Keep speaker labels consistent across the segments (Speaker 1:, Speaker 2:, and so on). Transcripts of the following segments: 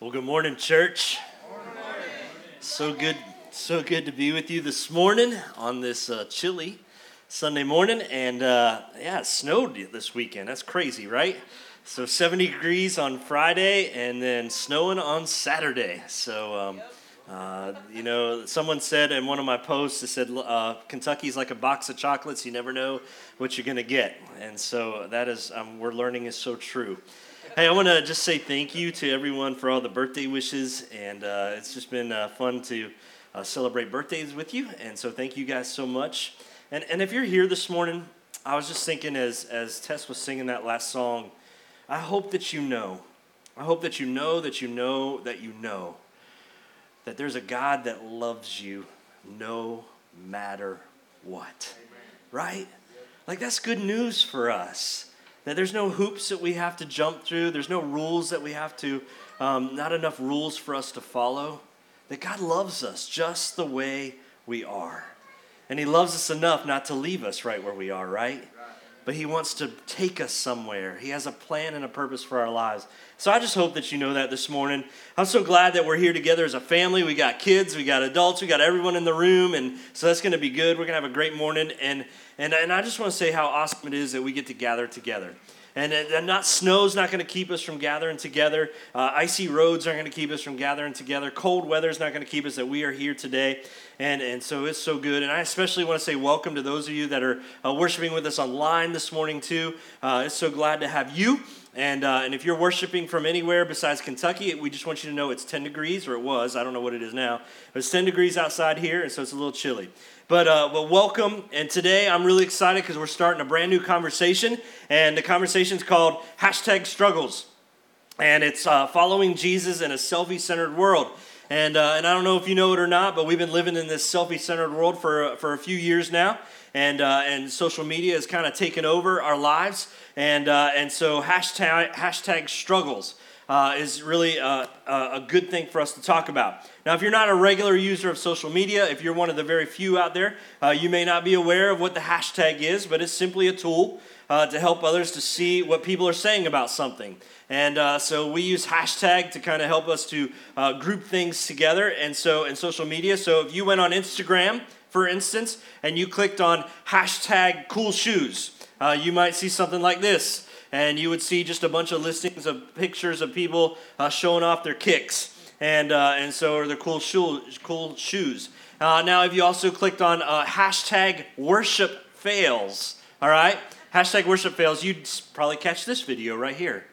Speaker 1: Well, good morning, church. So good, so good to be with you this morning on this uh, chilly Sunday morning. And uh, yeah, it snowed this weekend. That's crazy, right? So 70 degrees on Friday and then snowing on Saturday. So, um, uh, you know, someone said in one of my posts, it said, uh, Kentucky's like a box of chocolates. You never know what you're going to get. And so that is, um, we're learning is so true. Hey, I want to just say thank you to everyone for all the birthday wishes, and uh, it's just been uh, fun to uh, celebrate birthdays with you. And so, thank you guys so much. And and if you're here this morning, I was just thinking as as Tess was singing that last song, I hope that you know, I hope that you know that you know that you know that there's a God that loves you no matter what, Amen. right? Like that's good news for us there's no hoops that we have to jump through, there's no rules that we have to, um, not enough rules for us to follow. That God loves us just the way we are. And He loves us enough not to leave us right where we are, right? But He wants to take us somewhere. He has a plan and a purpose for our lives. So I just hope that you know that this morning. I'm so glad that we're here together as a family. We got kids, we got adults, we got everyone in the room. And so that's going to be good. We're going to have a great morning. And and, and I just want to say how awesome it is that we get to gather together. And, and not snow's not going to keep us from gathering together. Uh, icy roads aren't going to keep us from gathering together. Cold weather is not going to keep us that we are here today. And, and so it's so good. And I especially want to say welcome to those of you that are uh, worshiping with us online this morning, too. Uh, it's so glad to have you. And, uh, and if you're worshiping from anywhere besides Kentucky, we just want you to know it's 10 degrees, or it was. I don't know what it is now. But it's 10 degrees outside here, and so it's a little chilly. But, uh, but welcome. And today I'm really excited because we're starting a brand new conversation. And the conversation is called hashtag struggles. And it's uh, following Jesus in a selfie centered world. And, uh, and I don't know if you know it or not, but we've been living in this selfie centered world for, for a few years now. And, uh, and social media has kind of taken over our lives. And, uh, and so hashtag, hashtag struggles uh, is really a, a good thing for us to talk about. Now, if you're not a regular user of social media, if you're one of the very few out there, uh, you may not be aware of what the hashtag is, but it's simply a tool uh, to help others to see what people are saying about something. And uh, so we use hashtag to kind of help us to uh, group things together. And so in social media, so if you went on Instagram, for instance, and you clicked on hashtag cool shoes, uh, you might see something like this and you would see just a bunch of listings of pictures of people uh, showing off their kicks, and uh, and so are their cool shoes. Cool shoes. Uh, now, if you also clicked on uh, hashtag worship fails, all right, hashtag worship fails, you'd probably catch this video right here.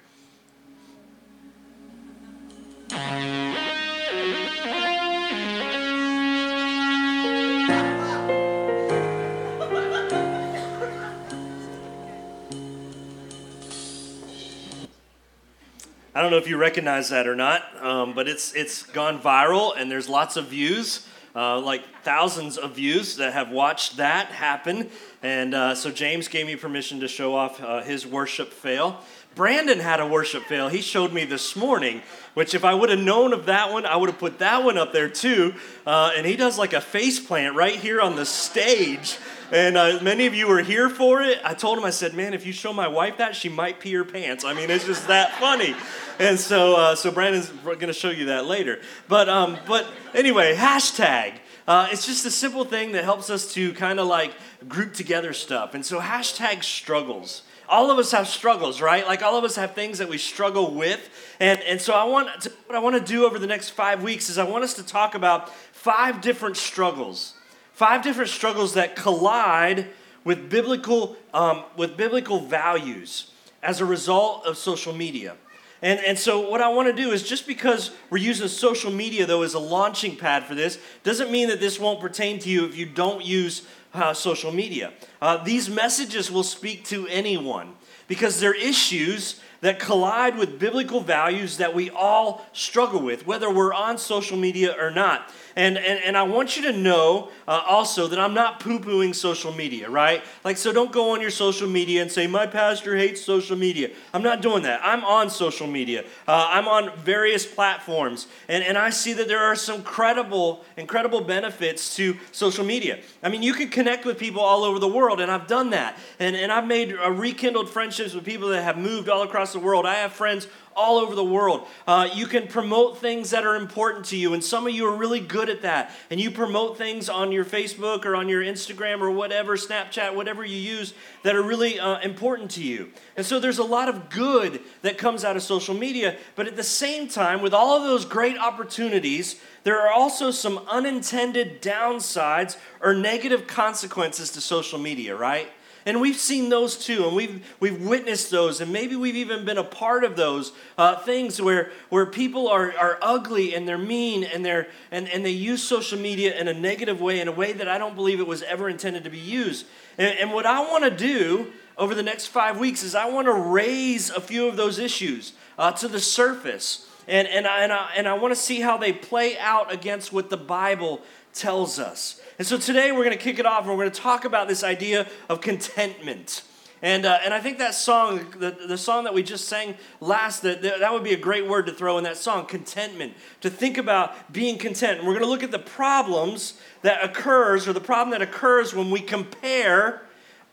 Speaker 1: I don't know if you recognize that or not, um, but it's it's gone viral and there's lots of views, uh, like thousands of views that have watched that happen. And uh, so James gave me permission to show off uh, his worship fail. Brandon had a worship fail. He showed me this morning, which if I would have known of that one, I would have put that one up there too. Uh, and he does like a face plant right here on the stage. And uh, many of you were here for it. I told him, I said, man, if you show my wife that, she might pee her pants. I mean, it's just that funny and so uh, so Brandon's going to show you that later. But um, but anyway, hashtag. Uh, it's just a simple thing that helps us to kind of like group together stuff. And so hashtag struggles. All of us have struggles, right? Like all of us have things that we struggle with. And, and so I want to, what I want to do over the next five weeks is I want us to talk about five different struggles. Five different struggles that collide with biblical, um, with biblical values as a result of social media. And, and so, what I want to do is just because we're using social media, though, as a launching pad for this, doesn't mean that this won't pertain to you if you don't use uh, social media. Uh, these messages will speak to anyone because they're issues that collide with biblical values that we all struggle with, whether we're on social media or not. And, and, and I want you to know uh, also that I'm not poo pooing social media, right? Like, so don't go on your social media and say, my pastor hates social media. I'm not doing that. I'm on social media, uh, I'm on various platforms. And, and I see that there are some credible, incredible benefits to social media. I mean, you can connect with people all over the world, and I've done that. And, and I've made uh, rekindled friendships with people that have moved all across the world. I have friends all over the world. Uh, you can promote things that are important to you, and some of you are really good at that. And you promote things on your Facebook or on your Instagram or whatever, Snapchat, whatever you use, that are really uh, important to you. And so there's a lot of good that comes out of social media, but at the same time, with all of those great opportunities, there are also some unintended downsides or negative consequences to social media, right? And we've seen those too, and we've, we've witnessed those, and maybe we've even been a part of those uh, things where, where people are, are ugly and they're mean and, they're, and, and they use social media in a negative way, in a way that I don't believe it was ever intended to be used. And, and what I want to do over the next five weeks is I want to raise a few of those issues uh, to the surface. And, and, I, and, I, and I want to see how they play out against what the Bible tells us. And so today we're going to kick it off and we're going to talk about this idea of contentment. And, uh, and I think that song, the, the song that we just sang last, that, that would be a great word to throw in that song, contentment. To think about being content. And we're going to look at the problems that occurs, or the problem that occurs when we compare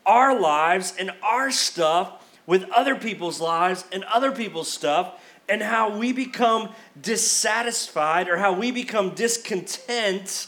Speaker 1: our lives and our stuff with other people's lives and other people's stuff, and how we become dissatisfied or how we become discontent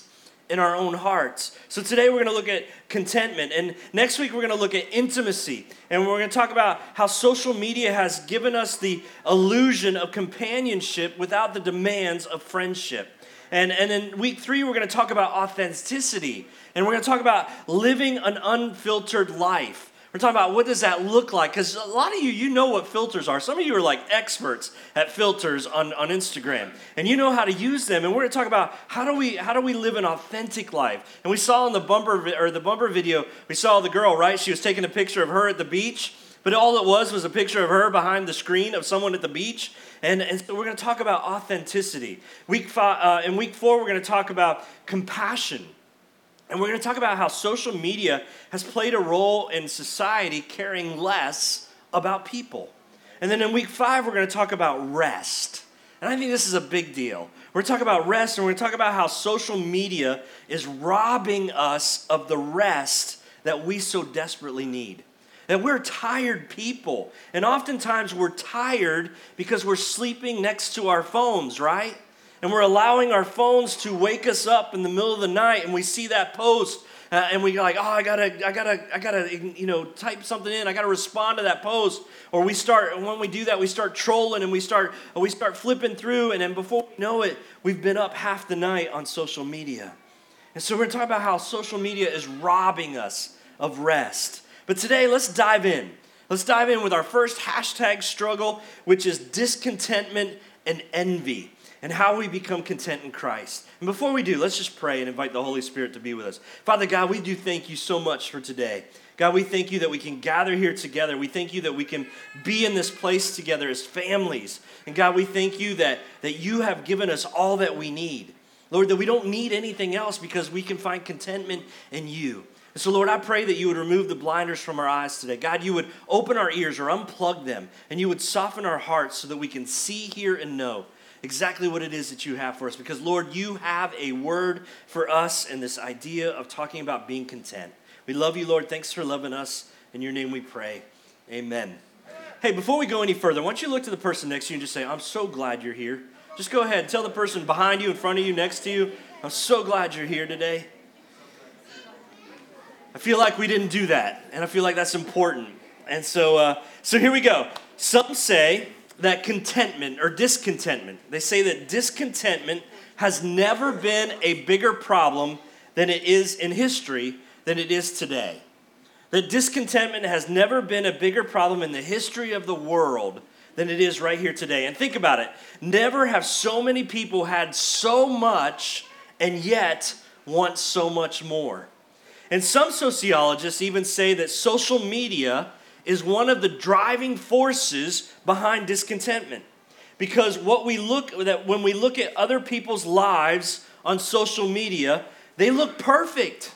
Speaker 1: in our own hearts. So today we're going to look at contentment. And next week we're going to look at intimacy. And we're going to talk about how social media has given us the illusion of companionship without the demands of friendship. And, and in week three, we're going to talk about authenticity. And we're going to talk about living an unfiltered life. We're talking about what does that look like? Because a lot of you, you know what filters are. Some of you are like experts at filters on, on Instagram, and you know how to use them. And we're going to talk about how do we how do we live an authentic life. And we saw in the bumper or the bumper video, we saw the girl right. She was taking a picture of her at the beach, but all it was was a picture of her behind the screen of someone at the beach. And, and so we're going to talk about authenticity. Week five, uh, in week four, we're going to talk about compassion. And we're going to talk about how social media has played a role in society caring less about people. And then in week five, we're going to talk about rest. And I think this is a big deal. We're going to talk about rest, and we're going to talk about how social media is robbing us of the rest that we so desperately need. That we're tired people. And oftentimes we're tired because we're sleeping next to our phones, right? And we're allowing our phones to wake us up in the middle of the night and we see that post uh, and we're like oh i gotta i gotta i gotta you know type something in. I gotta respond to that post. Or we start when we do that we start trolling and we start we start flipping through and then before we know it we've been up half the night on social media. And so we're going to talk about how social media is robbing us of rest. But today let's dive in. Let's dive in with our first hashtag struggle which is discontentment and envy and how we become content in Christ. And before we do, let's just pray and invite the Holy Spirit to be with us. Father God, we do thank you so much for today. God, we thank you that we can gather here together. We thank you that we can be in this place together as families. And God, we thank you that, that you have given us all that we need. Lord, that we don't need anything else because we can find contentment in you. And so, Lord, I pray that you would remove the blinders from our eyes today. God, you would open our ears or unplug them, and you would soften our hearts so that we can see, hear, and know exactly what it is that you have for us. Because, Lord, you have a word for us and this idea of talking about being content. We love you, Lord. Thanks for loving us. In your name we pray. Amen. Hey, before we go any further, why don't you look to the person next to you and just say, I'm so glad you're here. Just go ahead. and Tell the person behind you, in front of you, next to you, I'm so glad you're here today. I feel like we didn't do that, and I feel like that's important. And so, uh, so here we go. Some say that contentment or discontentment, they say that discontentment has never been a bigger problem than it is in history than it is today. That discontentment has never been a bigger problem in the history of the world than it is right here today. And think about it never have so many people had so much and yet want so much more. And some sociologists even say that social media is one of the driving forces behind discontentment. Because what we look that when we look at other people's lives on social media, they look perfect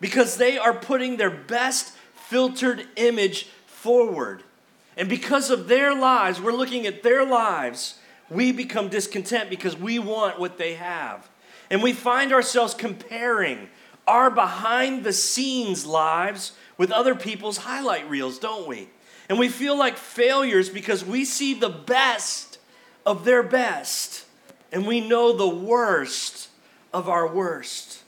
Speaker 1: because they are putting their best filtered image forward. And because of their lives, we're looking at their lives, we become discontent because we want what they have. And we find ourselves comparing our behind the scenes lives with other people's highlight reels, don't we? And we feel like failures because we see the best of their best and we know the worst of our worst.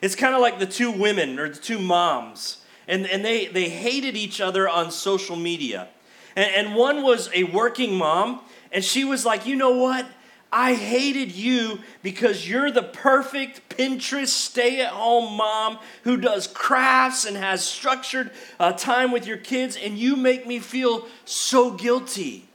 Speaker 1: It's kind of like the two women or the two moms, and, and they, they hated each other on social media. And, and one was a working mom, and she was like, You know what? I hated you because you're the perfect Pinterest stay at home mom who does crafts and has structured uh, time with your kids, and you make me feel so guilty.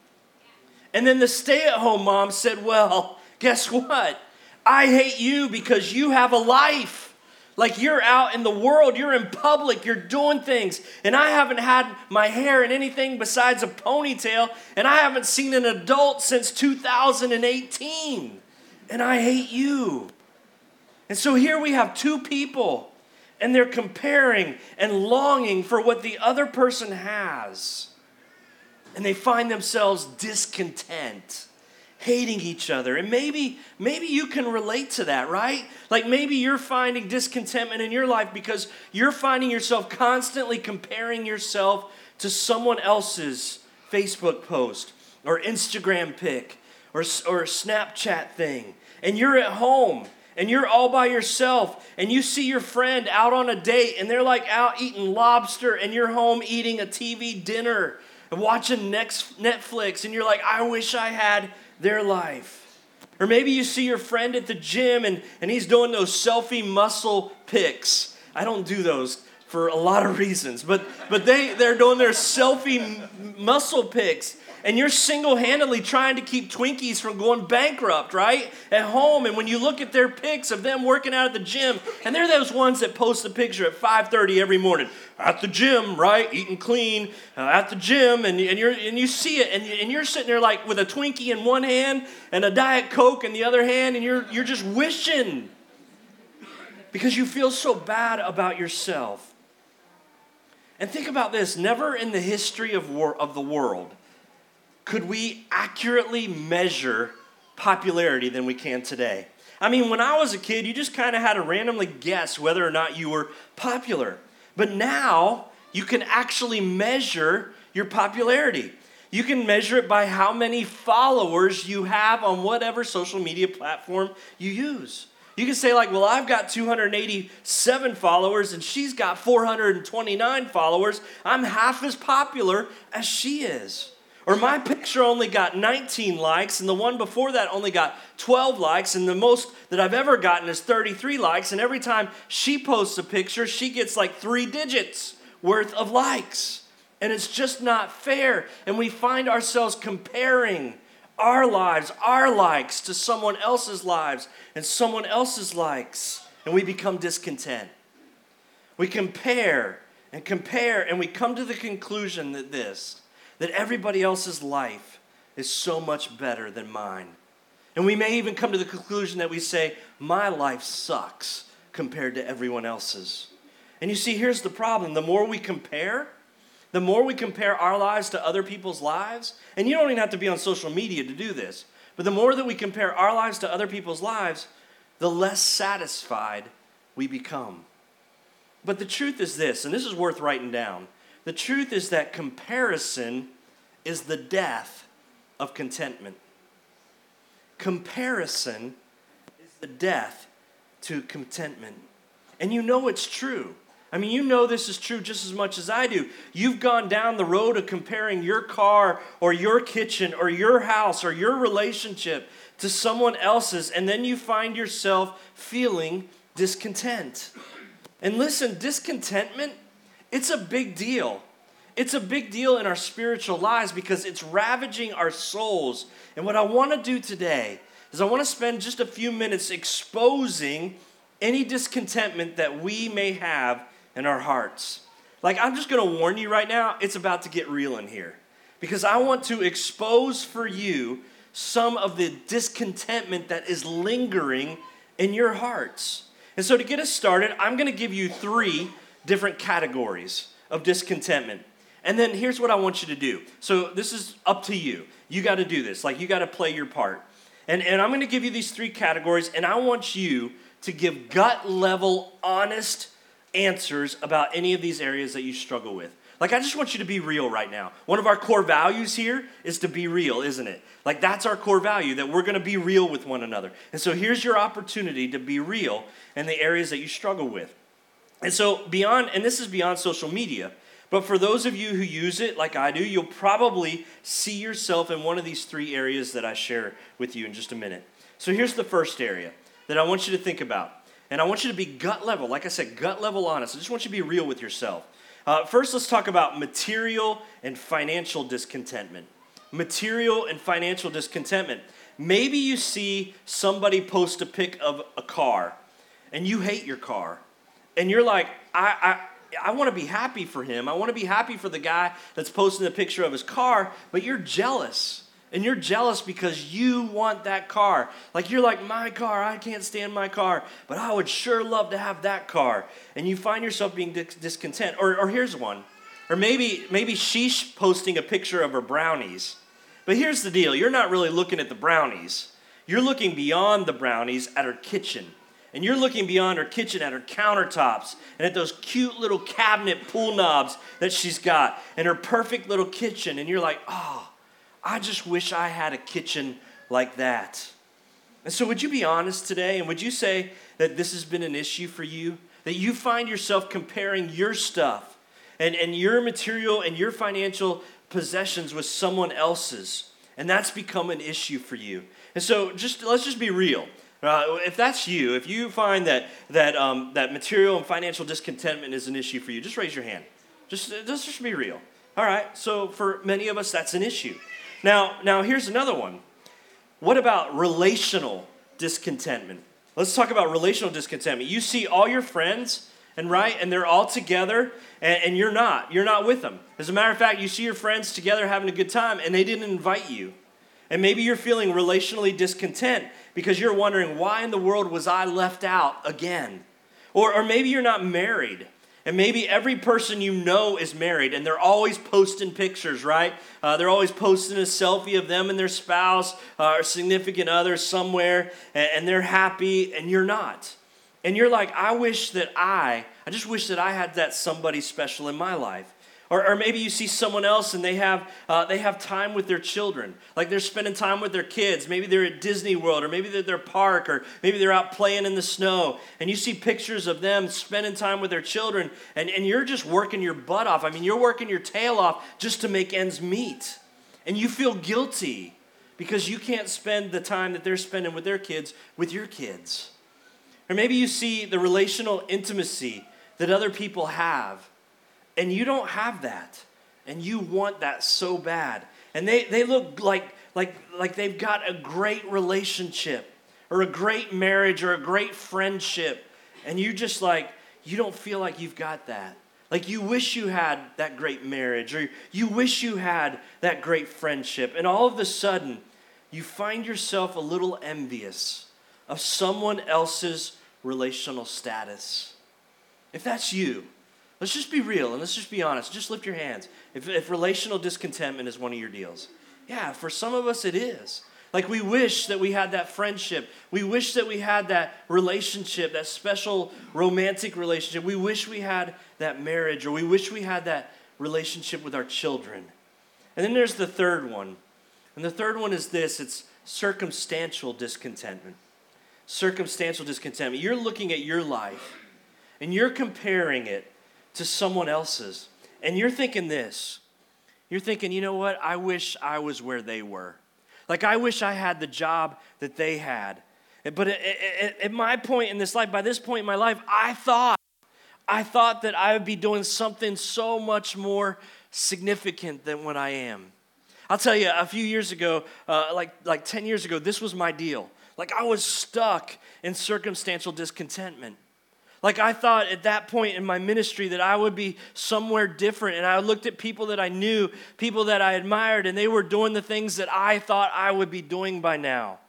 Speaker 1: And then the stay at home mom said, Well, guess what? I hate you because you have a life. Like you're out in the world, you're in public, you're doing things. And I haven't had my hair in anything besides a ponytail, and I haven't seen an adult since 2018. And I hate you. And so here we have two people, and they're comparing and longing for what the other person has. And they find themselves discontent hating each other. And maybe maybe you can relate to that, right? Like maybe you're finding discontentment in your life because you're finding yourself constantly comparing yourself to someone else's Facebook post or Instagram pic or or Snapchat thing. And you're at home and you're all by yourself and you see your friend out on a date and they're like out eating lobster and you're home eating a TV dinner and watching next Netflix and you're like I wish I had their life. Or maybe you see your friend at the gym and, and he's doing those selfie muscle pics. I don't do those for a lot of reasons, but, but they, they're doing their selfie muscle pics and you're single handedly trying to keep Twinkies from going bankrupt, right? At home. And when you look at their pics of them working out at the gym, and they're those ones that post the picture at 5:30 every morning at the gym, right? Eating clean uh, at the gym, and, and, you're, and you see it, and, and you're sitting there like with a Twinkie in one hand and a Diet Coke in the other hand, and you're, you're just wishing because you feel so bad about yourself. And think about this never in the history of, war, of the world could we accurately measure popularity than we can today. I mean, when I was a kid, you just kind of had to randomly guess whether or not you were popular. But now, you can actually measure your popularity. You can measure it by how many followers you have on whatever social media platform you use. You can say, like, well, I've got 287 followers and she's got 429 followers. I'm half as popular as she is. Or my picture only got 19 likes, and the one before that only got 12 likes, and the most that I've ever gotten is 33 likes. And every time she posts a picture, she gets like three digits worth of likes. And it's just not fair. And we find ourselves comparing our lives, our likes, to someone else's lives and someone else's likes, and we become discontent. We compare and compare, and we come to the conclusion that this that everybody else's life is so much better than mine. And we may even come to the conclusion that we say, My life sucks compared to everyone else's. And you see, here's the problem the more we compare, the more we compare our lives to other people's lives, and you don't even have to be on social media to do this, but the more that we compare our lives to other people's lives, the less satisfied we become. But the truth is this, and this is worth writing down the truth is that comparison is the death of contentment. Comparison is the death to contentment. And you know it's true. I mean, you know this is true just as much as I do. You've gone down the road of comparing your car or your kitchen or your house or your relationship to someone else's, and then you find yourself feeling discontent. And listen, discontentment, it's a big deal. It's a big deal in our spiritual lives because it's ravaging our souls. And what I want to do today is I want to spend just a few minutes exposing any discontentment that we may have in our hearts. Like, I'm just going to warn you right now, it's about to get real in here. Because I want to expose for you some of the discontentment that is lingering in your hearts. And so, to get us started, I'm going to give you three different categories of discontentment. And then here's what I want you to do. So this is up to you. You got to do this. Like you got to play your part. And, and I'm going to give you these three categories, and I want you to give gut level, honest answers about any of these areas that you struggle with. Like, I just want you to be real right now. One of our core values here is to be real, isn't it? Like, that's our core value, that we're going to be real with one another. And so, here's your opportunity to be real in the areas that you struggle with. And so, beyond, and this is beyond social media, but for those of you who use it like I do, you'll probably see yourself in one of these three areas that I share with you in just a minute. So here's the first area that I want you to think about. And I want you to be gut level, like I said, gut level honest. I just want you to be real with yourself. Uh, first, let's talk about material and financial discontentment. Material and financial discontentment. Maybe you see somebody post a pic of a car and you hate your car. And you're like, I, I I want to be happy for him. I want to be happy for the guy that's posting the picture of his car, but you're jealous. And you're jealous because you want that car. Like you're like, my car, I can't stand my car, but I would sure love to have that car. And you find yourself being discontent. Or, or here's one. Or maybe, maybe she's posting a picture of her brownies. But here's the deal you're not really looking at the brownies, you're looking beyond the brownies at her kitchen and you're looking beyond her kitchen at her countertops and at those cute little cabinet pull knobs that she's got and her perfect little kitchen, and you're like, oh, I just wish I had a kitchen like that. And so, would you be honest today and would you say that this has been an issue for you? That you find yourself comparing your stuff and, and your material and your financial possessions with someone else's, and that's become an issue for you. And so, just let's just be real. Uh, if that's you, if you find that, that, um, that material and financial discontentment is an issue for you, just raise your hand. Just, just, just be real. All right, so for many of us, that's an issue. Now, now here's another one. What about relational discontentment? Let's talk about relational discontentment. You see all your friends, and right, and they're all together, and, and you're not. You're not with them. As a matter of fact, you see your friends together having a good time, and they didn't invite you. And maybe you're feeling relationally discontent because you're wondering, why in the world was I left out again? Or, or maybe you're not married. And maybe every person you know is married and they're always posting pictures, right? Uh, they're always posting a selfie of them and their spouse uh, or significant other somewhere and, and they're happy and you're not. And you're like, I wish that I, I just wish that I had that somebody special in my life. Or, or maybe you see someone else and they have, uh, they have time with their children. Like they're spending time with their kids. Maybe they're at Disney World, or maybe they're at their park, or maybe they're out playing in the snow. And you see pictures of them spending time with their children, and, and you're just working your butt off. I mean, you're working your tail off just to make ends meet. And you feel guilty because you can't spend the time that they're spending with their kids with your kids. Or maybe you see the relational intimacy that other people have and you don't have that. And you want that so bad. And they, they look like, like, like they've got a great relationship or a great marriage or a great friendship. And you just like, you don't feel like you've got that. Like you wish you had that great marriage or you wish you had that great friendship. And all of a sudden, you find yourself a little envious of someone else's relational status. If that's you, Let's just be real and let's just be honest. Just lift your hands. If, if relational discontentment is one of your deals, yeah, for some of us it is. Like we wish that we had that friendship. We wish that we had that relationship, that special romantic relationship. We wish we had that marriage or we wish we had that relationship with our children. And then there's the third one. And the third one is this it's circumstantial discontentment. Circumstantial discontentment. You're looking at your life and you're comparing it to someone else's. And you're thinking this. You're thinking, you know what? I wish I was where they were. Like, I wish I had the job that they had. But at my point in this life, by this point in my life, I thought, I thought that I would be doing something so much more significant than what I am. I'll tell you, a few years ago, uh, like, like 10 years ago, this was my deal. Like, I was stuck in circumstantial discontentment. Like I thought at that point in my ministry that I would be somewhere different. And I looked at people that I knew, people that I admired, and they were doing the things that I thought I would be doing by now.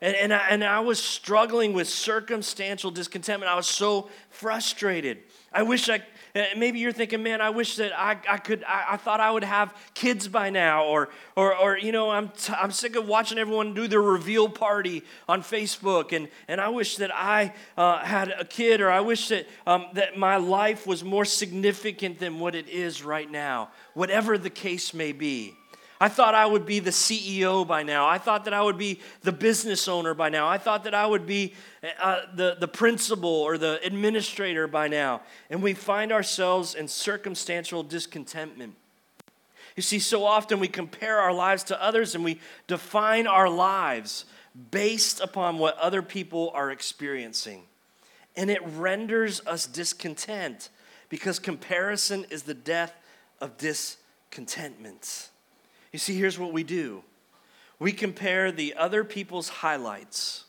Speaker 1: And, and, I, and I was struggling with circumstantial discontentment. I was so frustrated. I wish I, maybe you're thinking, man, I wish that I, I could, I, I thought I would have kids by now. Or, or, or you know, I'm, t- I'm sick of watching everyone do their reveal party on Facebook. And, and I wish that I uh, had a kid, or I wish that, um, that my life was more significant than what it is right now. Whatever the case may be. I thought I would be the CEO by now. I thought that I would be the business owner by now. I thought that I would be uh, the, the principal or the administrator by now. And we find ourselves in circumstantial discontentment. You see, so often we compare our lives to others and we define our lives based upon what other people are experiencing. And it renders us discontent because comparison is the death of discontentment. You see, here's what we do we compare the other people's highlights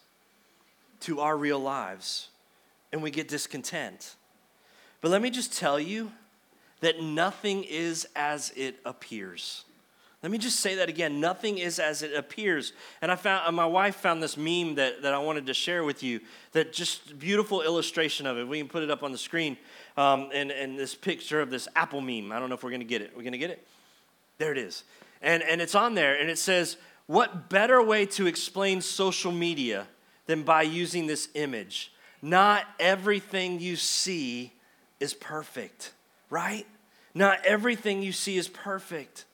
Speaker 1: to our real lives, and we get discontent. But let me just tell you that nothing is as it appears. Let me just say that again. Nothing is as it appears. And I found my wife found this meme that, that I wanted to share with you. That just beautiful illustration of it. We can put it up on the screen. Um, and, and this picture of this apple meme. I don't know if we're gonna get it. We're gonna get it? There it is. And, and it's on there, and it says, What better way to explain social media than by using this image? Not everything you see is perfect, right? Not everything you see is perfect.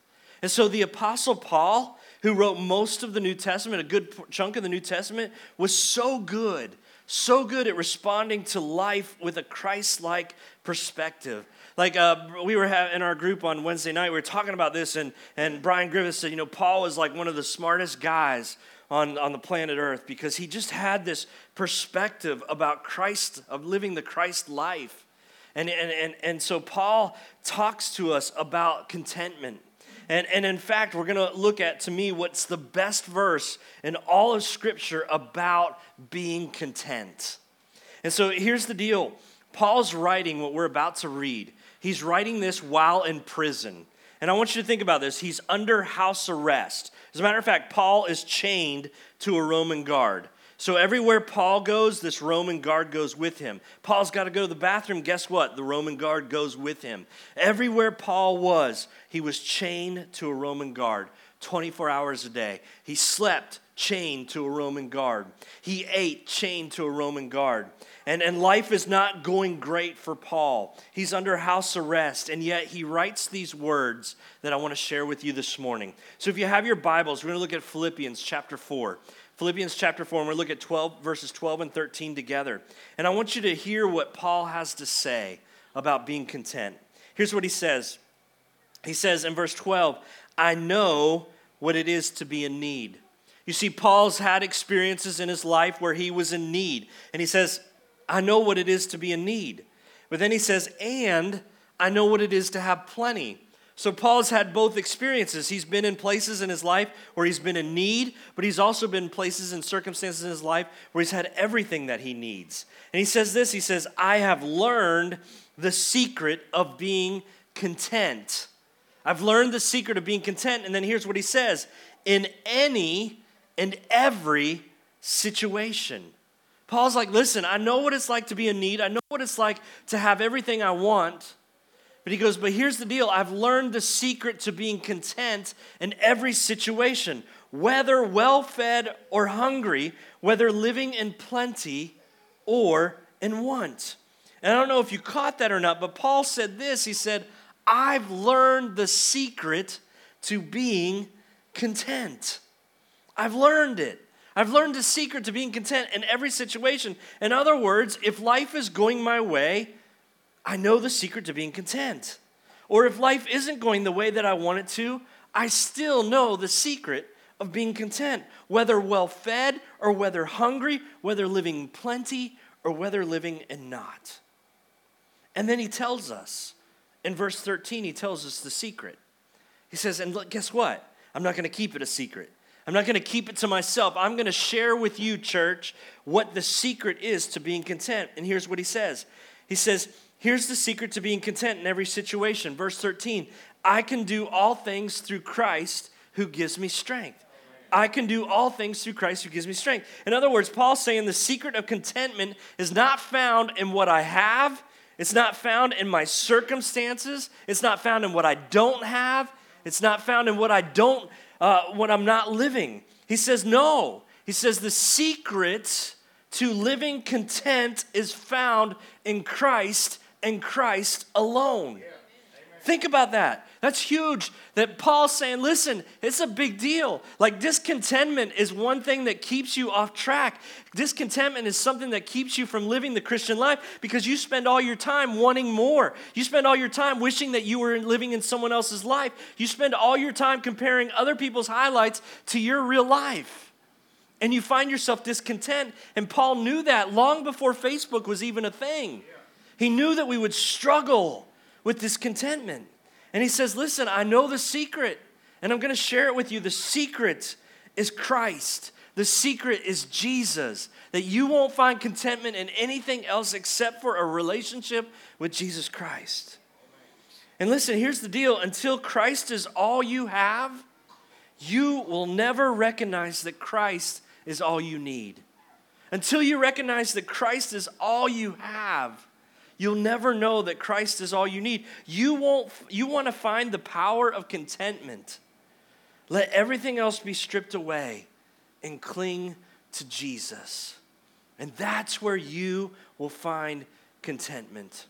Speaker 1: And so the Apostle Paul, who wrote most of the New Testament, a good chunk of the New Testament, was so good, so good at responding to life with a Christ like perspective. Like uh, we were in our group on Wednesday night, we were talking about this, and, and Brian Griffith said, you know, Paul was like one of the smartest guys on, on the planet Earth because he just had this perspective about Christ, of living the Christ life. And, and, and, and so Paul talks to us about contentment. And, and in fact, we're going to look at, to me, what's the best verse in all of Scripture about being content. And so here's the deal Paul's writing what we're about to read. He's writing this while in prison. And I want you to think about this. He's under house arrest. As a matter of fact, Paul is chained to a Roman guard. So everywhere Paul goes, this Roman guard goes with him. Paul's got to go to the bathroom. Guess what? The Roman guard goes with him. Everywhere Paul was, he was chained to a Roman guard 24 hours a day. He slept chained to a Roman guard. He ate chained to a Roman guard. And, and life is not going great for Paul. He's under house arrest, and yet he writes these words that I want to share with you this morning. So if you have your Bibles, we're going to look at Philippians chapter 4. Philippians chapter 4, and we're going to look at 12, verses 12 and 13 together. And I want you to hear what Paul has to say about being content. Here's what he says He says in verse 12, I know what it is to be in need. You see, Paul's had experiences in his life where he was in need. And he says, I know what it is to be in need. But then he says, and I know what it is to have plenty. So Paul's had both experiences. He's been in places in his life where he's been in need, but he's also been places and circumstances in his life where he's had everything that he needs. And he says this he says, I have learned the secret of being content. I've learned the secret of being content. And then here's what he says in any and every situation. Paul's like, listen, I know what it's like to be in need. I know what it's like to have everything I want. But he goes, but here's the deal I've learned the secret to being content in every situation, whether well fed or hungry, whether living in plenty or in want. And I don't know if you caught that or not, but Paul said this He said, I've learned the secret to being content. I've learned it. I've learned the secret to being content in every situation. In other words, if life is going my way, I know the secret to being content. Or if life isn't going the way that I want it to, I still know the secret of being content, whether well fed or whether hungry, whether living in plenty or whether living in not. And then he tells us in verse 13, he tells us the secret. He says, and look, guess what? I'm not going to keep it a secret. I'm not going to keep it to myself. I'm going to share with you, church, what the secret is to being content. And here's what he says He says, Here's the secret to being content in every situation. Verse 13 I can do all things through Christ who gives me strength. I can do all things through Christ who gives me strength. In other words, Paul's saying the secret of contentment is not found in what I have, It's not found in my circumstances. It's not found in what I don't have. It's not found in what I don't, uh, what I'm not living. He says, no. He says, the secret to living content is found in Christ and Christ alone. Think about that. That's huge. That Paul's saying, listen, it's a big deal. Like discontentment is one thing that keeps you off track. Discontentment is something that keeps you from living the Christian life because you spend all your time wanting more. You spend all your time wishing that you were living in someone else's life. You spend all your time comparing other people's highlights to your real life. And you find yourself discontent. And Paul knew that long before Facebook was even a thing. He knew that we would struggle with discontentment. And he says, Listen, I know the secret, and I'm going to share it with you. The secret is Christ, the secret is Jesus. That you won't find contentment in anything else except for a relationship with Jesus Christ. And listen, here's the deal until Christ is all you have, you will never recognize that Christ is all you need. Until you recognize that Christ is all you have, you'll never know that Christ is all you need. You won't you want to find the power of contentment. Let everything else be stripped away and cling to Jesus. And that's where you will find contentment.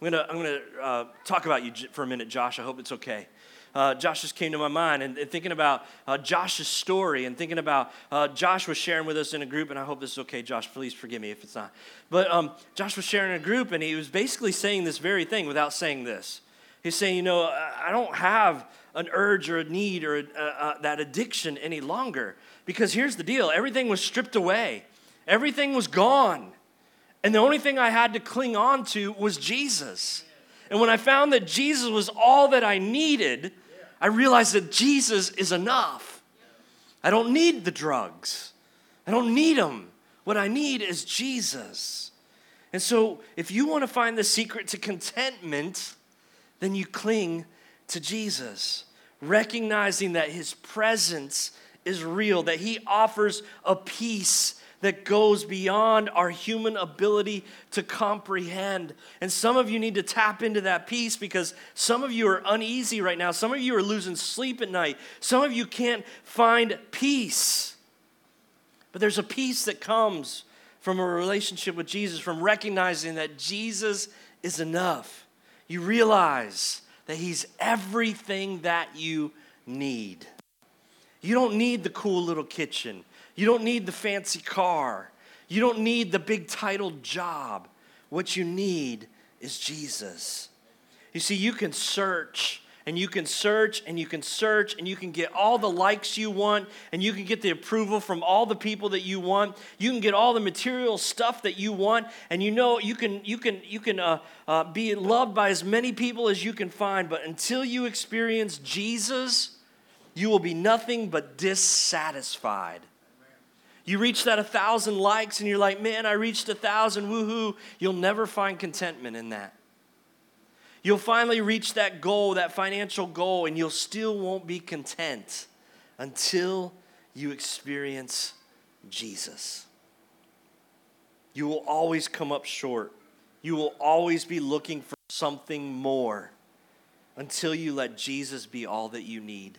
Speaker 1: I'm gonna, I'm gonna uh, talk about you for a minute, Josh. I hope it's okay uh, Josh just came to my mind and, and thinking about uh, Josh's story and thinking about uh, Josh was sharing with us in a group, and I hope this is okay, Josh. Please forgive me if it's not. But um, Josh was sharing in a group, and he was basically saying this very thing without saying this. He's saying, you know, I don't have an urge or a need or a, uh, that addiction any longer because here's the deal everything was stripped away, everything was gone. And the only thing I had to cling on to was Jesus. And when I found that Jesus was all that I needed, I realize that Jesus is enough. I don't need the drugs, I don't need them. What I need is Jesus. And so, if you want to find the secret to contentment, then you cling to Jesus, recognizing that his presence is real, that he offers a peace that goes beyond our human ability to comprehend. And some of you need to tap into that peace because some of you are uneasy right now. Some of you are losing sleep at night. Some of you can't find peace. But there's a peace that comes from a relationship with Jesus, from recognizing that Jesus is enough. You realize that He's everything that you need. You don't need the cool little kitchen. You don't need the fancy car. You don't need the big titled job. What you need is Jesus. You see, you can search and you can search and you can search and you can get all the likes you want and you can get the approval from all the people that you want you can get all the material stuff that you want and you know you can you can you can uh, uh, be loved by as many people as you can find but until you experience jesus you will be nothing but dissatisfied you reach that a thousand likes and you're like, man, I reached a thousand, woohoo. You'll never find contentment in that. You'll finally reach that goal, that financial goal, and you'll still won't be content until you experience Jesus. You will always come up short. You will always be looking for something more until you let Jesus be all that you need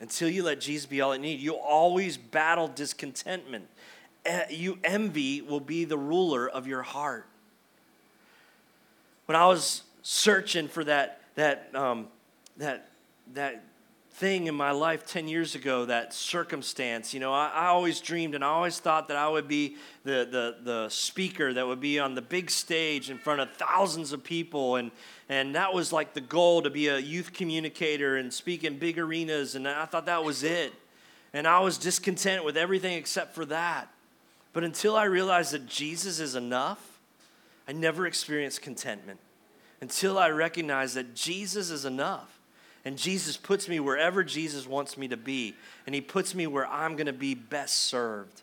Speaker 1: until you let Jesus be all you need, you'll always battle discontentment. You envy will be the ruler of your heart. When I was searching for that that um, that that thing in my life 10 years ago, that circumstance. You know, I, I, always dreamed and I always thought that I would be the, the, the speaker that would be on the big stage in front of thousands of people. And, and that was like the goal to be a youth communicator and speak in big arenas. And I thought that was it. And I was discontent with everything except for that. But until I realized that Jesus is enough, I never experienced contentment. Until I recognized that Jesus is enough. And Jesus puts me wherever Jesus wants me to be. And He puts me where I'm going to be best served.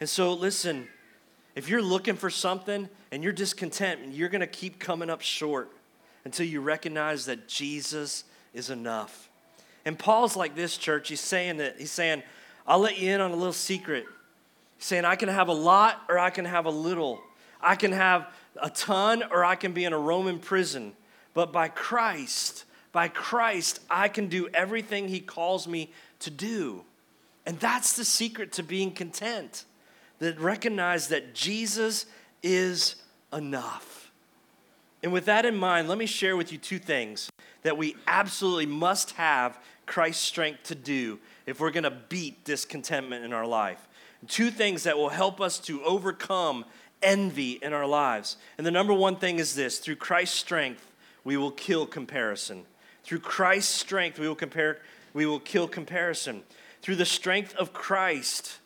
Speaker 1: And so, listen, if you're looking for something and you're discontent, you're going to keep coming up short until you recognize that Jesus is enough. And Paul's like this, church. He's saying that, he's saying, I'll let you in on a little secret. He's saying, I can have a lot or I can have a little. I can have a ton or I can be in a Roman prison. But by Christ, by Christ, I can do everything He calls me to do. And that's the secret to being content. That recognize that Jesus is enough. And with that in mind, let me share with you two things that we absolutely must have Christ's strength to do if we're going to beat discontentment in our life. Two things that will help us to overcome envy in our lives. And the number one thing is this through Christ's strength, we will kill comparison. Through Christ's strength, we will compare we will kill comparison. Through the strength of Christ,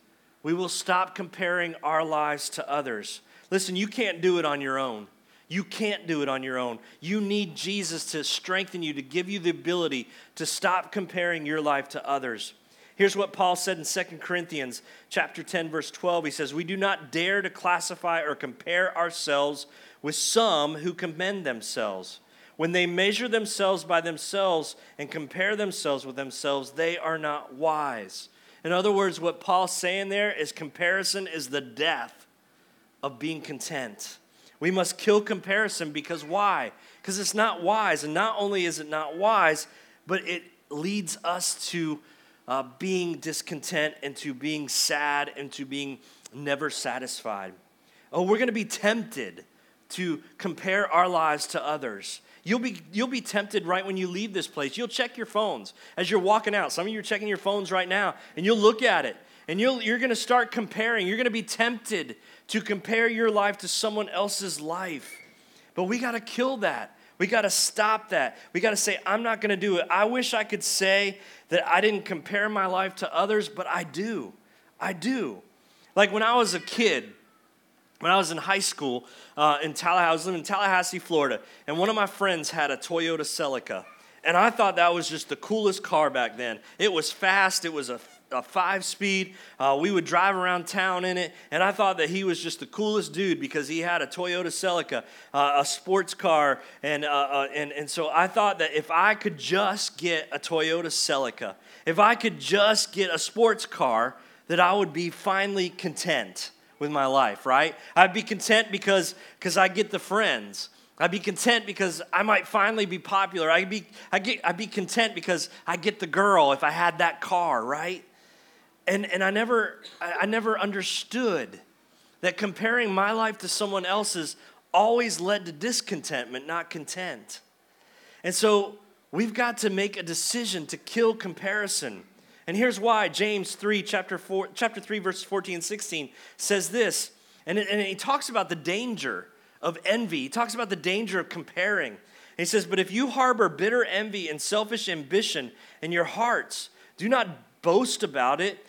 Speaker 1: we will stop comparing our lives to others. Listen, you can't do it on your own. You can't do it on your own. You need Jesus to strengthen you, to give you the ability to stop comparing your life to others. Here's what Paul said in 2 Corinthians chapter 10 verse 12. He says, "We do not dare to classify or compare ourselves with some who commend themselves. When they measure themselves by themselves and compare themselves with themselves, they are not wise." In other words, what Paul's saying there is comparison is the death of being content. We must kill comparison because why? Because it's not wise. And not only is it not wise, but it leads us to uh, being discontent and to being sad and to being never satisfied. Oh, we're going to be tempted to compare our lives to others. You'll be, you'll be tempted right when you leave this place. You'll check your phones as you're walking out. Some of you are checking your phones right now, and you'll look at it, and you'll, you're going to start comparing. You're going to be tempted to compare your life to someone else's life. But we got to kill that. We got to stop that. We got to say, I'm not going to do it. I wish I could say that I didn't compare my life to others, but I do. I do. Like when I was a kid, when I was in high school uh, in Tallahassee, I was living in Tallahassee, Florida, and one of my friends had a Toyota Celica. And I thought that was just the coolest car back then. It was fast, it was a a five speed. Uh, we would drive around town in it, and I thought that he was just the coolest dude because he had a Toyota Celica, uh, a sports car, and, uh, uh, and, and so I thought that if I could just get a Toyota Celica, if I could just get a sports car, that I would be finally content with my life, right? I'd be content because because I get the friends. I'd be content because I might finally be popular. I'd be, I'd, get, I'd be content because I get the girl if I had that car, right? And, and I, never, I never understood that comparing my life to someone else's always led to discontentment, not content. And so we've got to make a decision to kill comparison. And here's why James 3, chapter, 4, chapter 3, verses 14 and 16 says this. And, it, and he talks about the danger of envy. He talks about the danger of comparing. And he says, But if you harbor bitter envy and selfish ambition in your hearts, do not boast about it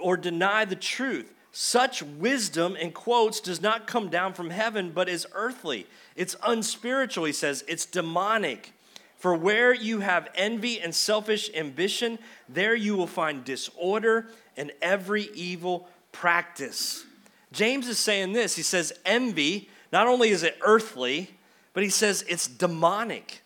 Speaker 1: or deny the truth. Such wisdom, in quotes, does not come down from heaven, but is earthly. It's unspiritual, he says. It's demonic. For where you have envy and selfish ambition, there you will find disorder and every evil practice. James is saying this. He says, envy, not only is it earthly, but he says it's demonic.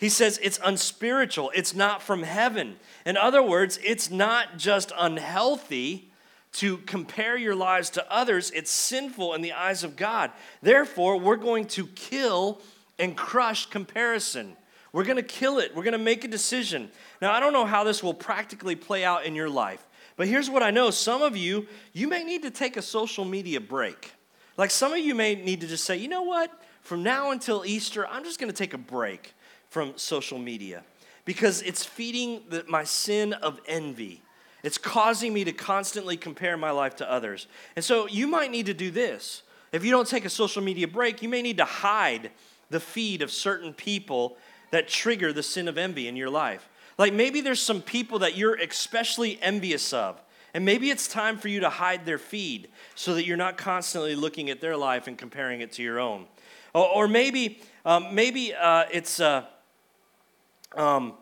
Speaker 1: He says it's unspiritual, it's not from heaven. In other words, it's not just unhealthy to compare your lives to others, it's sinful in the eyes of God. Therefore, we're going to kill and crush comparison. We're going to kill it. We're going to make a decision. Now, I don't know how this will practically play out in your life, but here's what I know. Some of you, you may need to take a social media break. Like some of you may need to just say, you know what? From now until Easter, I'm just going to take a break from social media because it's feeding the, my sin of envy. It's causing me to constantly compare my life to others. And so you might need to do this. If you don't take a social media break, you may need to hide the feed of certain people that trigger the sin of envy in your life. Like maybe there's some people that you're especially envious of. And maybe it's time for you to hide their feed so that you're not constantly looking at their life and comparing it to your own. Or, maybe, um, maybe uh, it's, uh, um,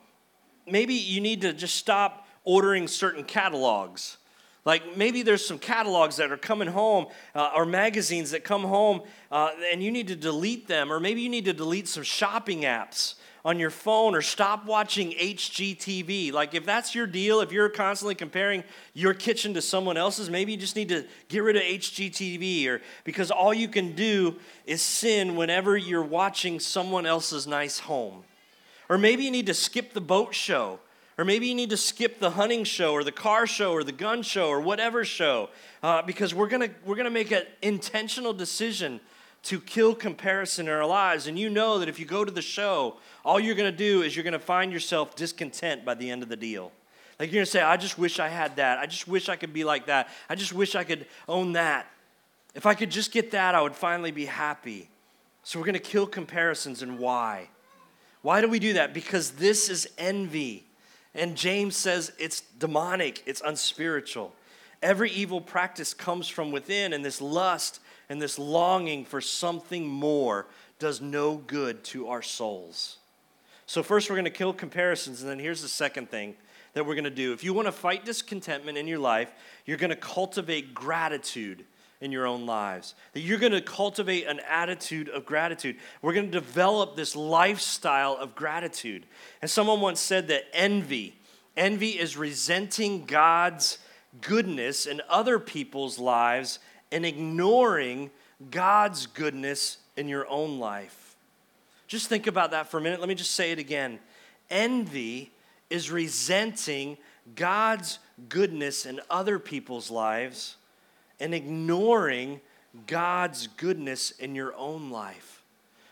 Speaker 1: maybe you need to just stop ordering certain catalogs. Like maybe there's some catalogs that are coming home uh, or magazines that come home uh, and you need to delete them, or maybe you need to delete some shopping apps on your phone or stop watching HGTV. Like, if that's your deal, if you're constantly comparing your kitchen to someone else's, maybe you just need to get rid of HGTV or because all you can do is sin whenever you're watching someone else's nice home. Or maybe you need to skip the boat show. Or maybe you need to skip the hunting show or the car show or the gun show or whatever show uh, because we're going to we're gonna make an intentional decision to kill comparison in our lives. And you know that if you go to the show, all you're going to do is you're going to find yourself discontent by the end of the deal. Like you're going to say, I just wish I had that. I just wish I could be like that. I just wish I could own that. If I could just get that, I would finally be happy. So we're going to kill comparisons and why? Why do we do that? Because this is envy. And James says it's demonic, it's unspiritual. Every evil practice comes from within, and this lust and this longing for something more does no good to our souls. So, first, we're going to kill comparisons, and then here's the second thing that we're going to do. If you want to fight discontentment in your life, you're going to cultivate gratitude in your own lives. That you're going to cultivate an attitude of gratitude. We're going to develop this lifestyle of gratitude. And someone once said that envy, envy is resenting God's goodness in other people's lives and ignoring God's goodness in your own life. Just think about that for a minute. Let me just say it again. Envy is resenting God's goodness in other people's lives and ignoring God's goodness in your own life.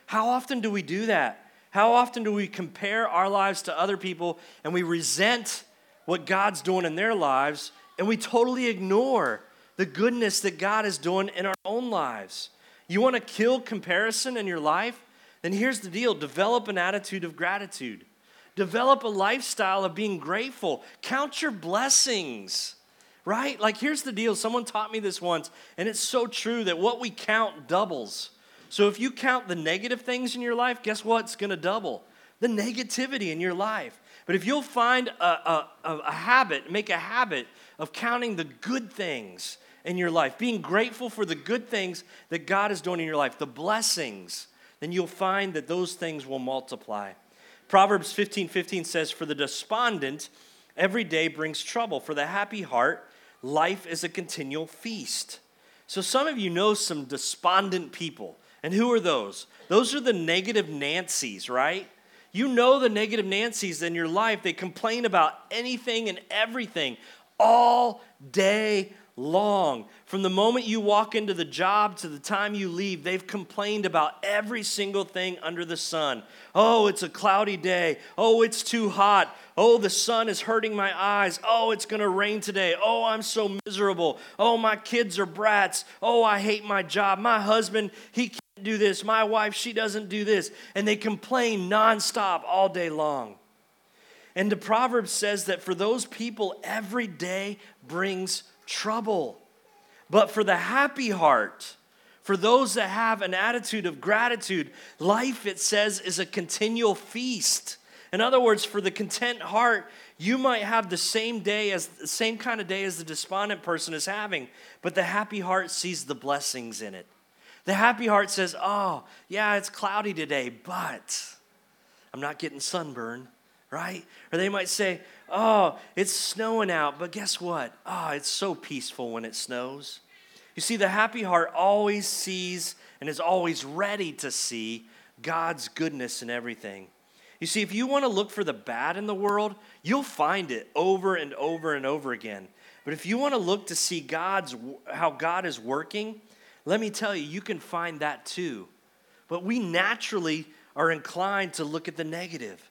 Speaker 1: How often do we do that? How often do we compare our lives to other people and we resent what God's doing in their lives and we totally ignore the goodness that God is doing in our own lives? You want to kill comparison in your life? Then here's the deal develop an attitude of gratitude. Develop a lifestyle of being grateful. Count your blessings right? Like, here's the deal someone taught me this once, and it's so true that what we count doubles. So, if you count the negative things in your life, guess what's going to double? The negativity in your life. But if you'll find a, a, a, habit, make a habit of counting the good things in your life, being grateful for the good things that God is doing in your life, the blessings, then you'll find that those things will multiply. Proverbs 15 15 says, For the despondent, every day brings trouble. For the happy heart, life is a continual feast. So, some of you know some despondent people. And who are those? Those are the negative Nancy's, right? You know the negative Nancy's in your life. They complain about anything and everything all day long. From the moment you walk into the job to the time you leave, they've complained about every single thing under the sun. Oh, it's a cloudy day. Oh, it's too hot. Oh, the sun is hurting my eyes. Oh, it's going to rain today. Oh, I'm so miserable. Oh, my kids are brats. Oh, I hate my job. My husband, he can't do this. My wife, she doesn't do this. And they complain nonstop all day long. And the proverb says that for those people, every day brings trouble. But for the happy heart, for those that have an attitude of gratitude, life, it says, is a continual feast. In other words, for the content heart, you might have the same day as the same kind of day as the despondent person is having, but the happy heart sees the blessings in it. The happy heart says, "Oh, yeah, it's cloudy today, but I'm not getting sunburn." Right? Or they might say, Oh, it's snowing out, but guess what? Oh, it's so peaceful when it snows. You see, the happy heart always sees and is always ready to see God's goodness in everything. You see, if you want to look for the bad in the world, you'll find it over and over and over again. But if you want to look to see God's how God is working, let me tell you, you can find that too. But we naturally are inclined to look at the negative.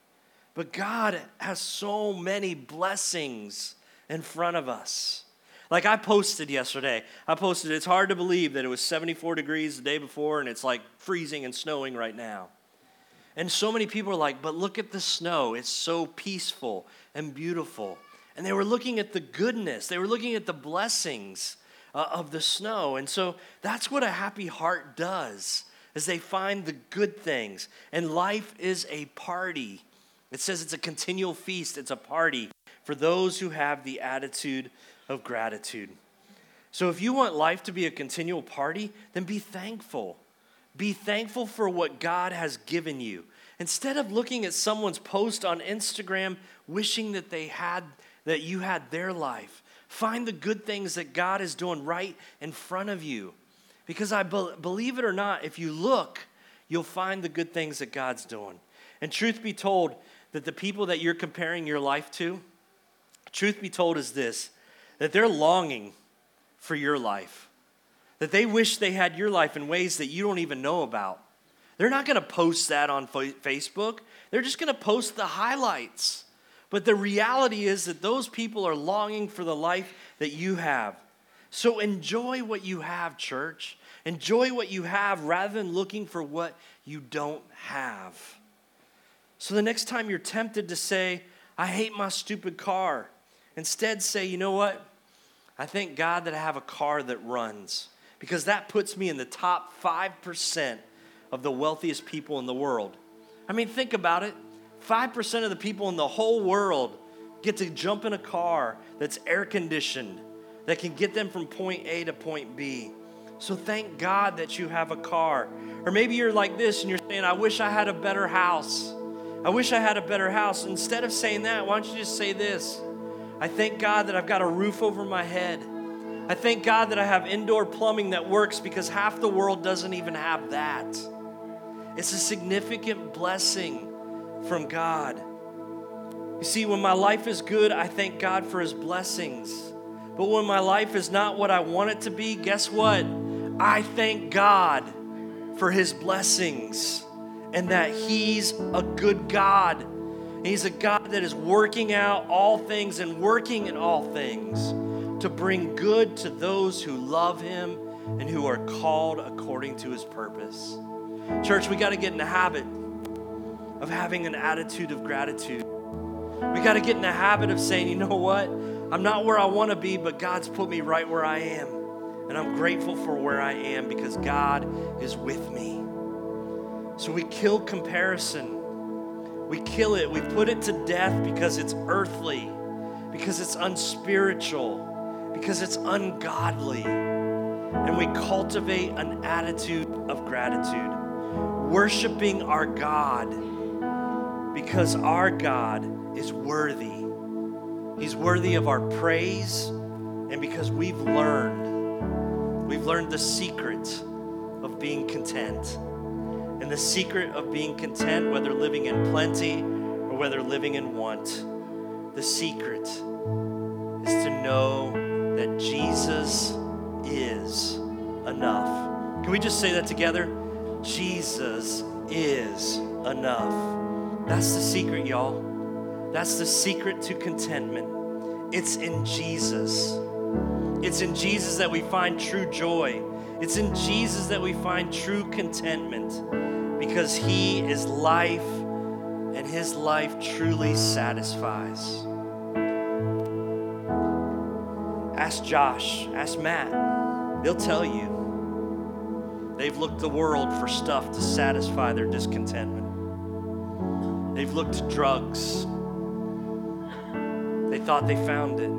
Speaker 1: But God has so many blessings in front of us. Like I posted yesterday, I posted, it's hard to believe that it was 74 degrees the day before and it's like freezing and snowing right now. And so many people are like, but look at the snow. It's so peaceful and beautiful. And they were looking at the goodness, they were looking at the blessings uh, of the snow. And so that's what a happy heart does. Is they find the good things. And life is a party. It says it's a continual feast, it's a party for those who have the attitude of gratitude. So if you want life to be a continual party, then be thankful. Be thankful for what God has given you. Instead of looking at someone's post on Instagram, wishing that they had that you had their life, find the good things that God is doing right in front of you. Because I be- believe it or not, if you look, you'll find the good things that God's doing. And truth be told, that the people that you're comparing your life to, truth be told, is this that they're longing for your life, that they wish they had your life in ways that you don't even know about. They're not to post that on Facebook, they're just to post the highlights. But the reality is that those people are longing for the life that you have. So enjoy what you have, church. Enjoy what you have rather than looking for what you don't have. So the next time you're tempted to say, I hate my stupid car, instead say, you know what? I thank God that I have a car that runs because that puts me in the top 5% of the wealthiest people in the world. I mean, think about it 5% of the people in the whole world get to jump in a car that's air conditioned, that can get them from point A to point B. So thank God that you have a car. Or maybe you're like this and you're saying, I wish I had a better house. I wish I had a better house. Instead of saying that, why don't you just say this? I thank God that I've got a roof over my head. I thank God that I have indoor plumbing that works because half the world doesn't even have that. It's a significant blessing from God. You see, when my life is good, I thank God for His blessings. But when my life is not what I want it to be, guess what? I thank God for His blessings and that He's a good God. He's a God that is working out all things and working in all things to bring good to those who love Him and who are called according to His purpose. Church, we got to get in the habit of having an attitude of gratitude. We got to get in the habit of saying, you know what? I'm not where I want to be, but God's put me right where I am. And I'm grateful for where I am because God is with me. So we kill comparison. We kill it. We put it to death because it's earthly, because it's unspiritual, because it's ungodly. And we cultivate an attitude of gratitude, worshiping our God because our God is worthy. He's worthy of our praise, and because we've learned, we've learned the secret of being content. And the secret of being content, whether living in plenty or whether living in want, the secret is to know that Jesus is enough. Can we just say that together? Jesus is enough. That's the secret, y'all. That's the secret to contentment. It's in Jesus. It's in Jesus that we find true joy. It's in Jesus that we find true contentment because He is life and His life truly satisfies. Ask Josh, ask Matt, they'll tell you. They've looked the world for stuff to satisfy their discontentment. They've looked to drugs. They thought they found it,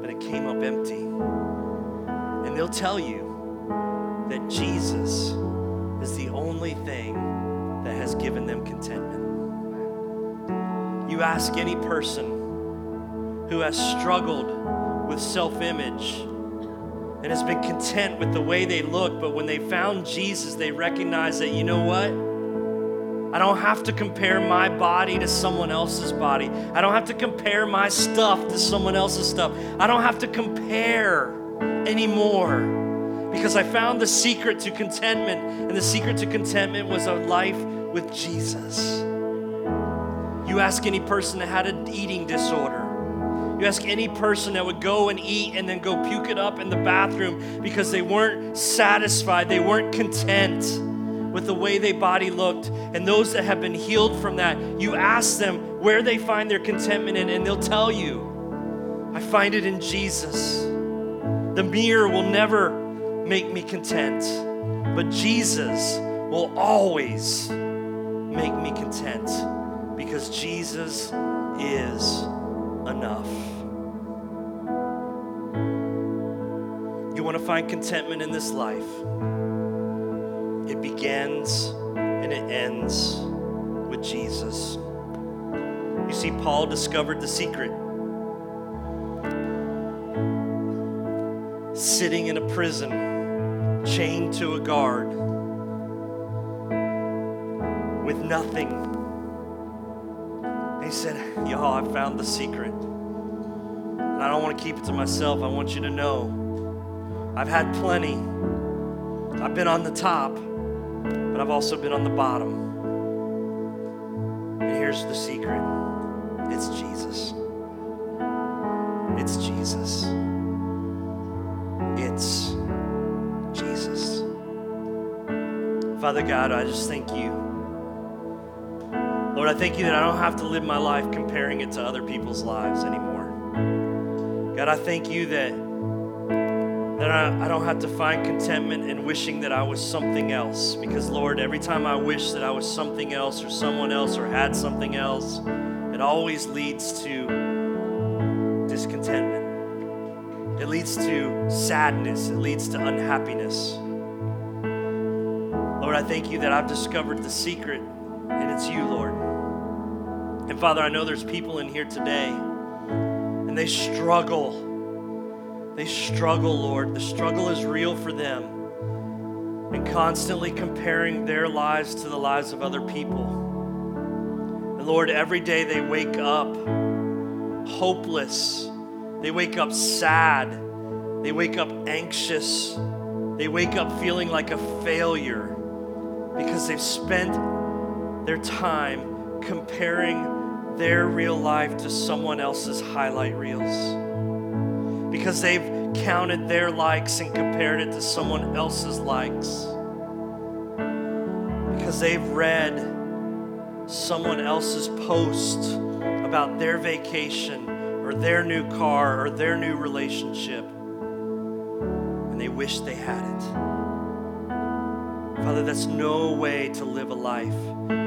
Speaker 1: but it came up empty. And they'll tell you that Jesus is the only thing that has given them contentment. You ask any person who has struggled with self image and has been content with the way they look, but when they found Jesus, they recognize that, you know what? I don't have to compare my body to someone else's body. I don't have to compare my stuff to someone else's stuff. I don't have to compare anymore because I found the secret to contentment, and the secret to contentment was a life with Jesus. You ask any person that had an eating disorder. You ask any person that would go and eat and then go puke it up in the bathroom because they weren't satisfied, they weren't content with the way their body looked. And those that have been healed from that, you ask them where they find their contentment in, and they'll tell you, I find it in Jesus. The mirror will never make me content, but Jesus will always make me content because Jesus is enough. You want to find contentment in this life? It begins and it ends with Jesus. You see, Paul discovered the secret. Sitting in a prison, chained to a guard, with nothing. He said, Y'all, I found the secret. And I don't want to keep it to myself. I want you to know I've had plenty. I've been on the top, but I've also been on the bottom. And here's the secret it's Jesus. It's Jesus. It's Jesus. Father God, I just thank you. Lord, I thank you that I don't have to live my life comparing it to other people's lives anymore. God, I thank you that, that I, I don't have to find contentment in wishing that I was something else. Because, Lord, every time I wish that I was something else or someone else or had something else, it always leads to discontentment. It leads to sadness. It leads to unhappiness. Lord, I thank you that I've discovered the secret, and it's you, Lord. And Father, I know there's people in here today, and they struggle. They struggle, Lord. The struggle is real for them. And constantly comparing their lives to the lives of other people. And Lord, every day they wake up hopeless. They wake up sad. They wake up anxious. They wake up feeling like a failure because they've spent their time comparing their real life to someone else's highlight reels. Because they've counted their likes and compared it to someone else's likes. Because they've read someone else's post about their vacation or their new car or their new relationship and they wish they had it. Father, that's no way to live a life.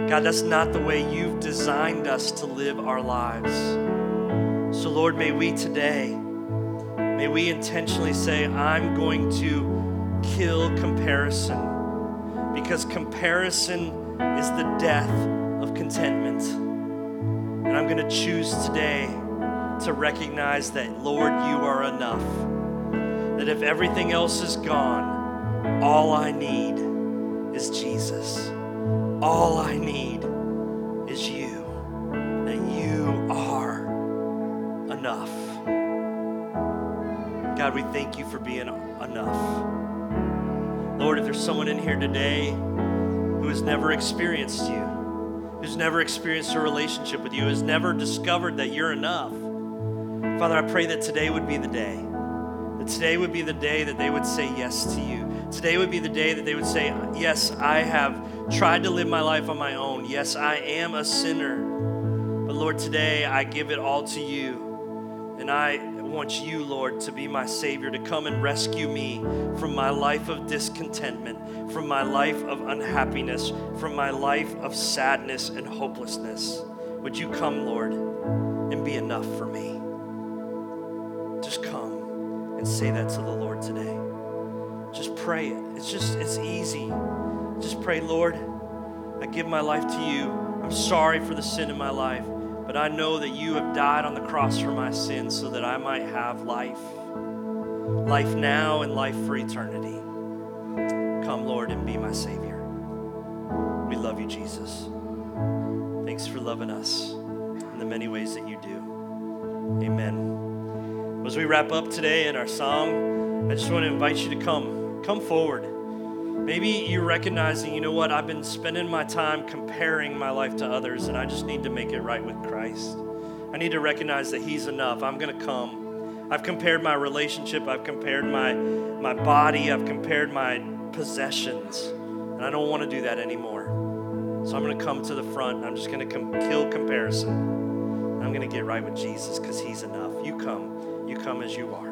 Speaker 1: God, that's not the way you've designed us to live our lives. So, Lord, may we today, may we intentionally say, I'm going to kill comparison because comparison is the death of contentment. And I'm going to choose today to recognize that, Lord, you are enough. That if everything else is gone, all I need is Jesus. All I need is you. That you are enough. God, we thank you for being enough. Lord, if there's someone in here today who has never experienced you, who's never experienced a relationship with you, has never discovered that you're enough, Father, I pray that today would be the day. That today would be the day that they would say yes to you. Today would be the day that they would say, Yes, I have tried to live my life on my own. Yes, I am a sinner. But Lord, today I give it all to you. And I want you, Lord, to be my Savior, to come and rescue me from my life of discontentment, from my life of unhappiness, from my life of sadness and hopelessness. Would you come, Lord, and be enough for me? Just come and say that to the Lord today. Just pray it. It's just, it's easy. Just pray, Lord, I give my life to you. I'm sorry for the sin in my life, but I know that you have died on the cross for my sins so that I might have life. Life now and life for eternity. Come, Lord, and be my Savior. We love you, Jesus. Thanks for loving us in the many ways that you do. Amen. As we wrap up today in our song, I just want to invite you to come. Come forward. Maybe you're recognizing, you know what, I've been spending my time comparing my life to others, and I just need to make it right with Christ. I need to recognize that He's enough. I'm going to come. I've compared my relationship, I've compared my, my body, I've compared my possessions, and I don't want to do that anymore. So I'm going to come to the front. I'm just going to com- kill comparison. I'm going to get right with Jesus because He's enough. You come. You come as you are.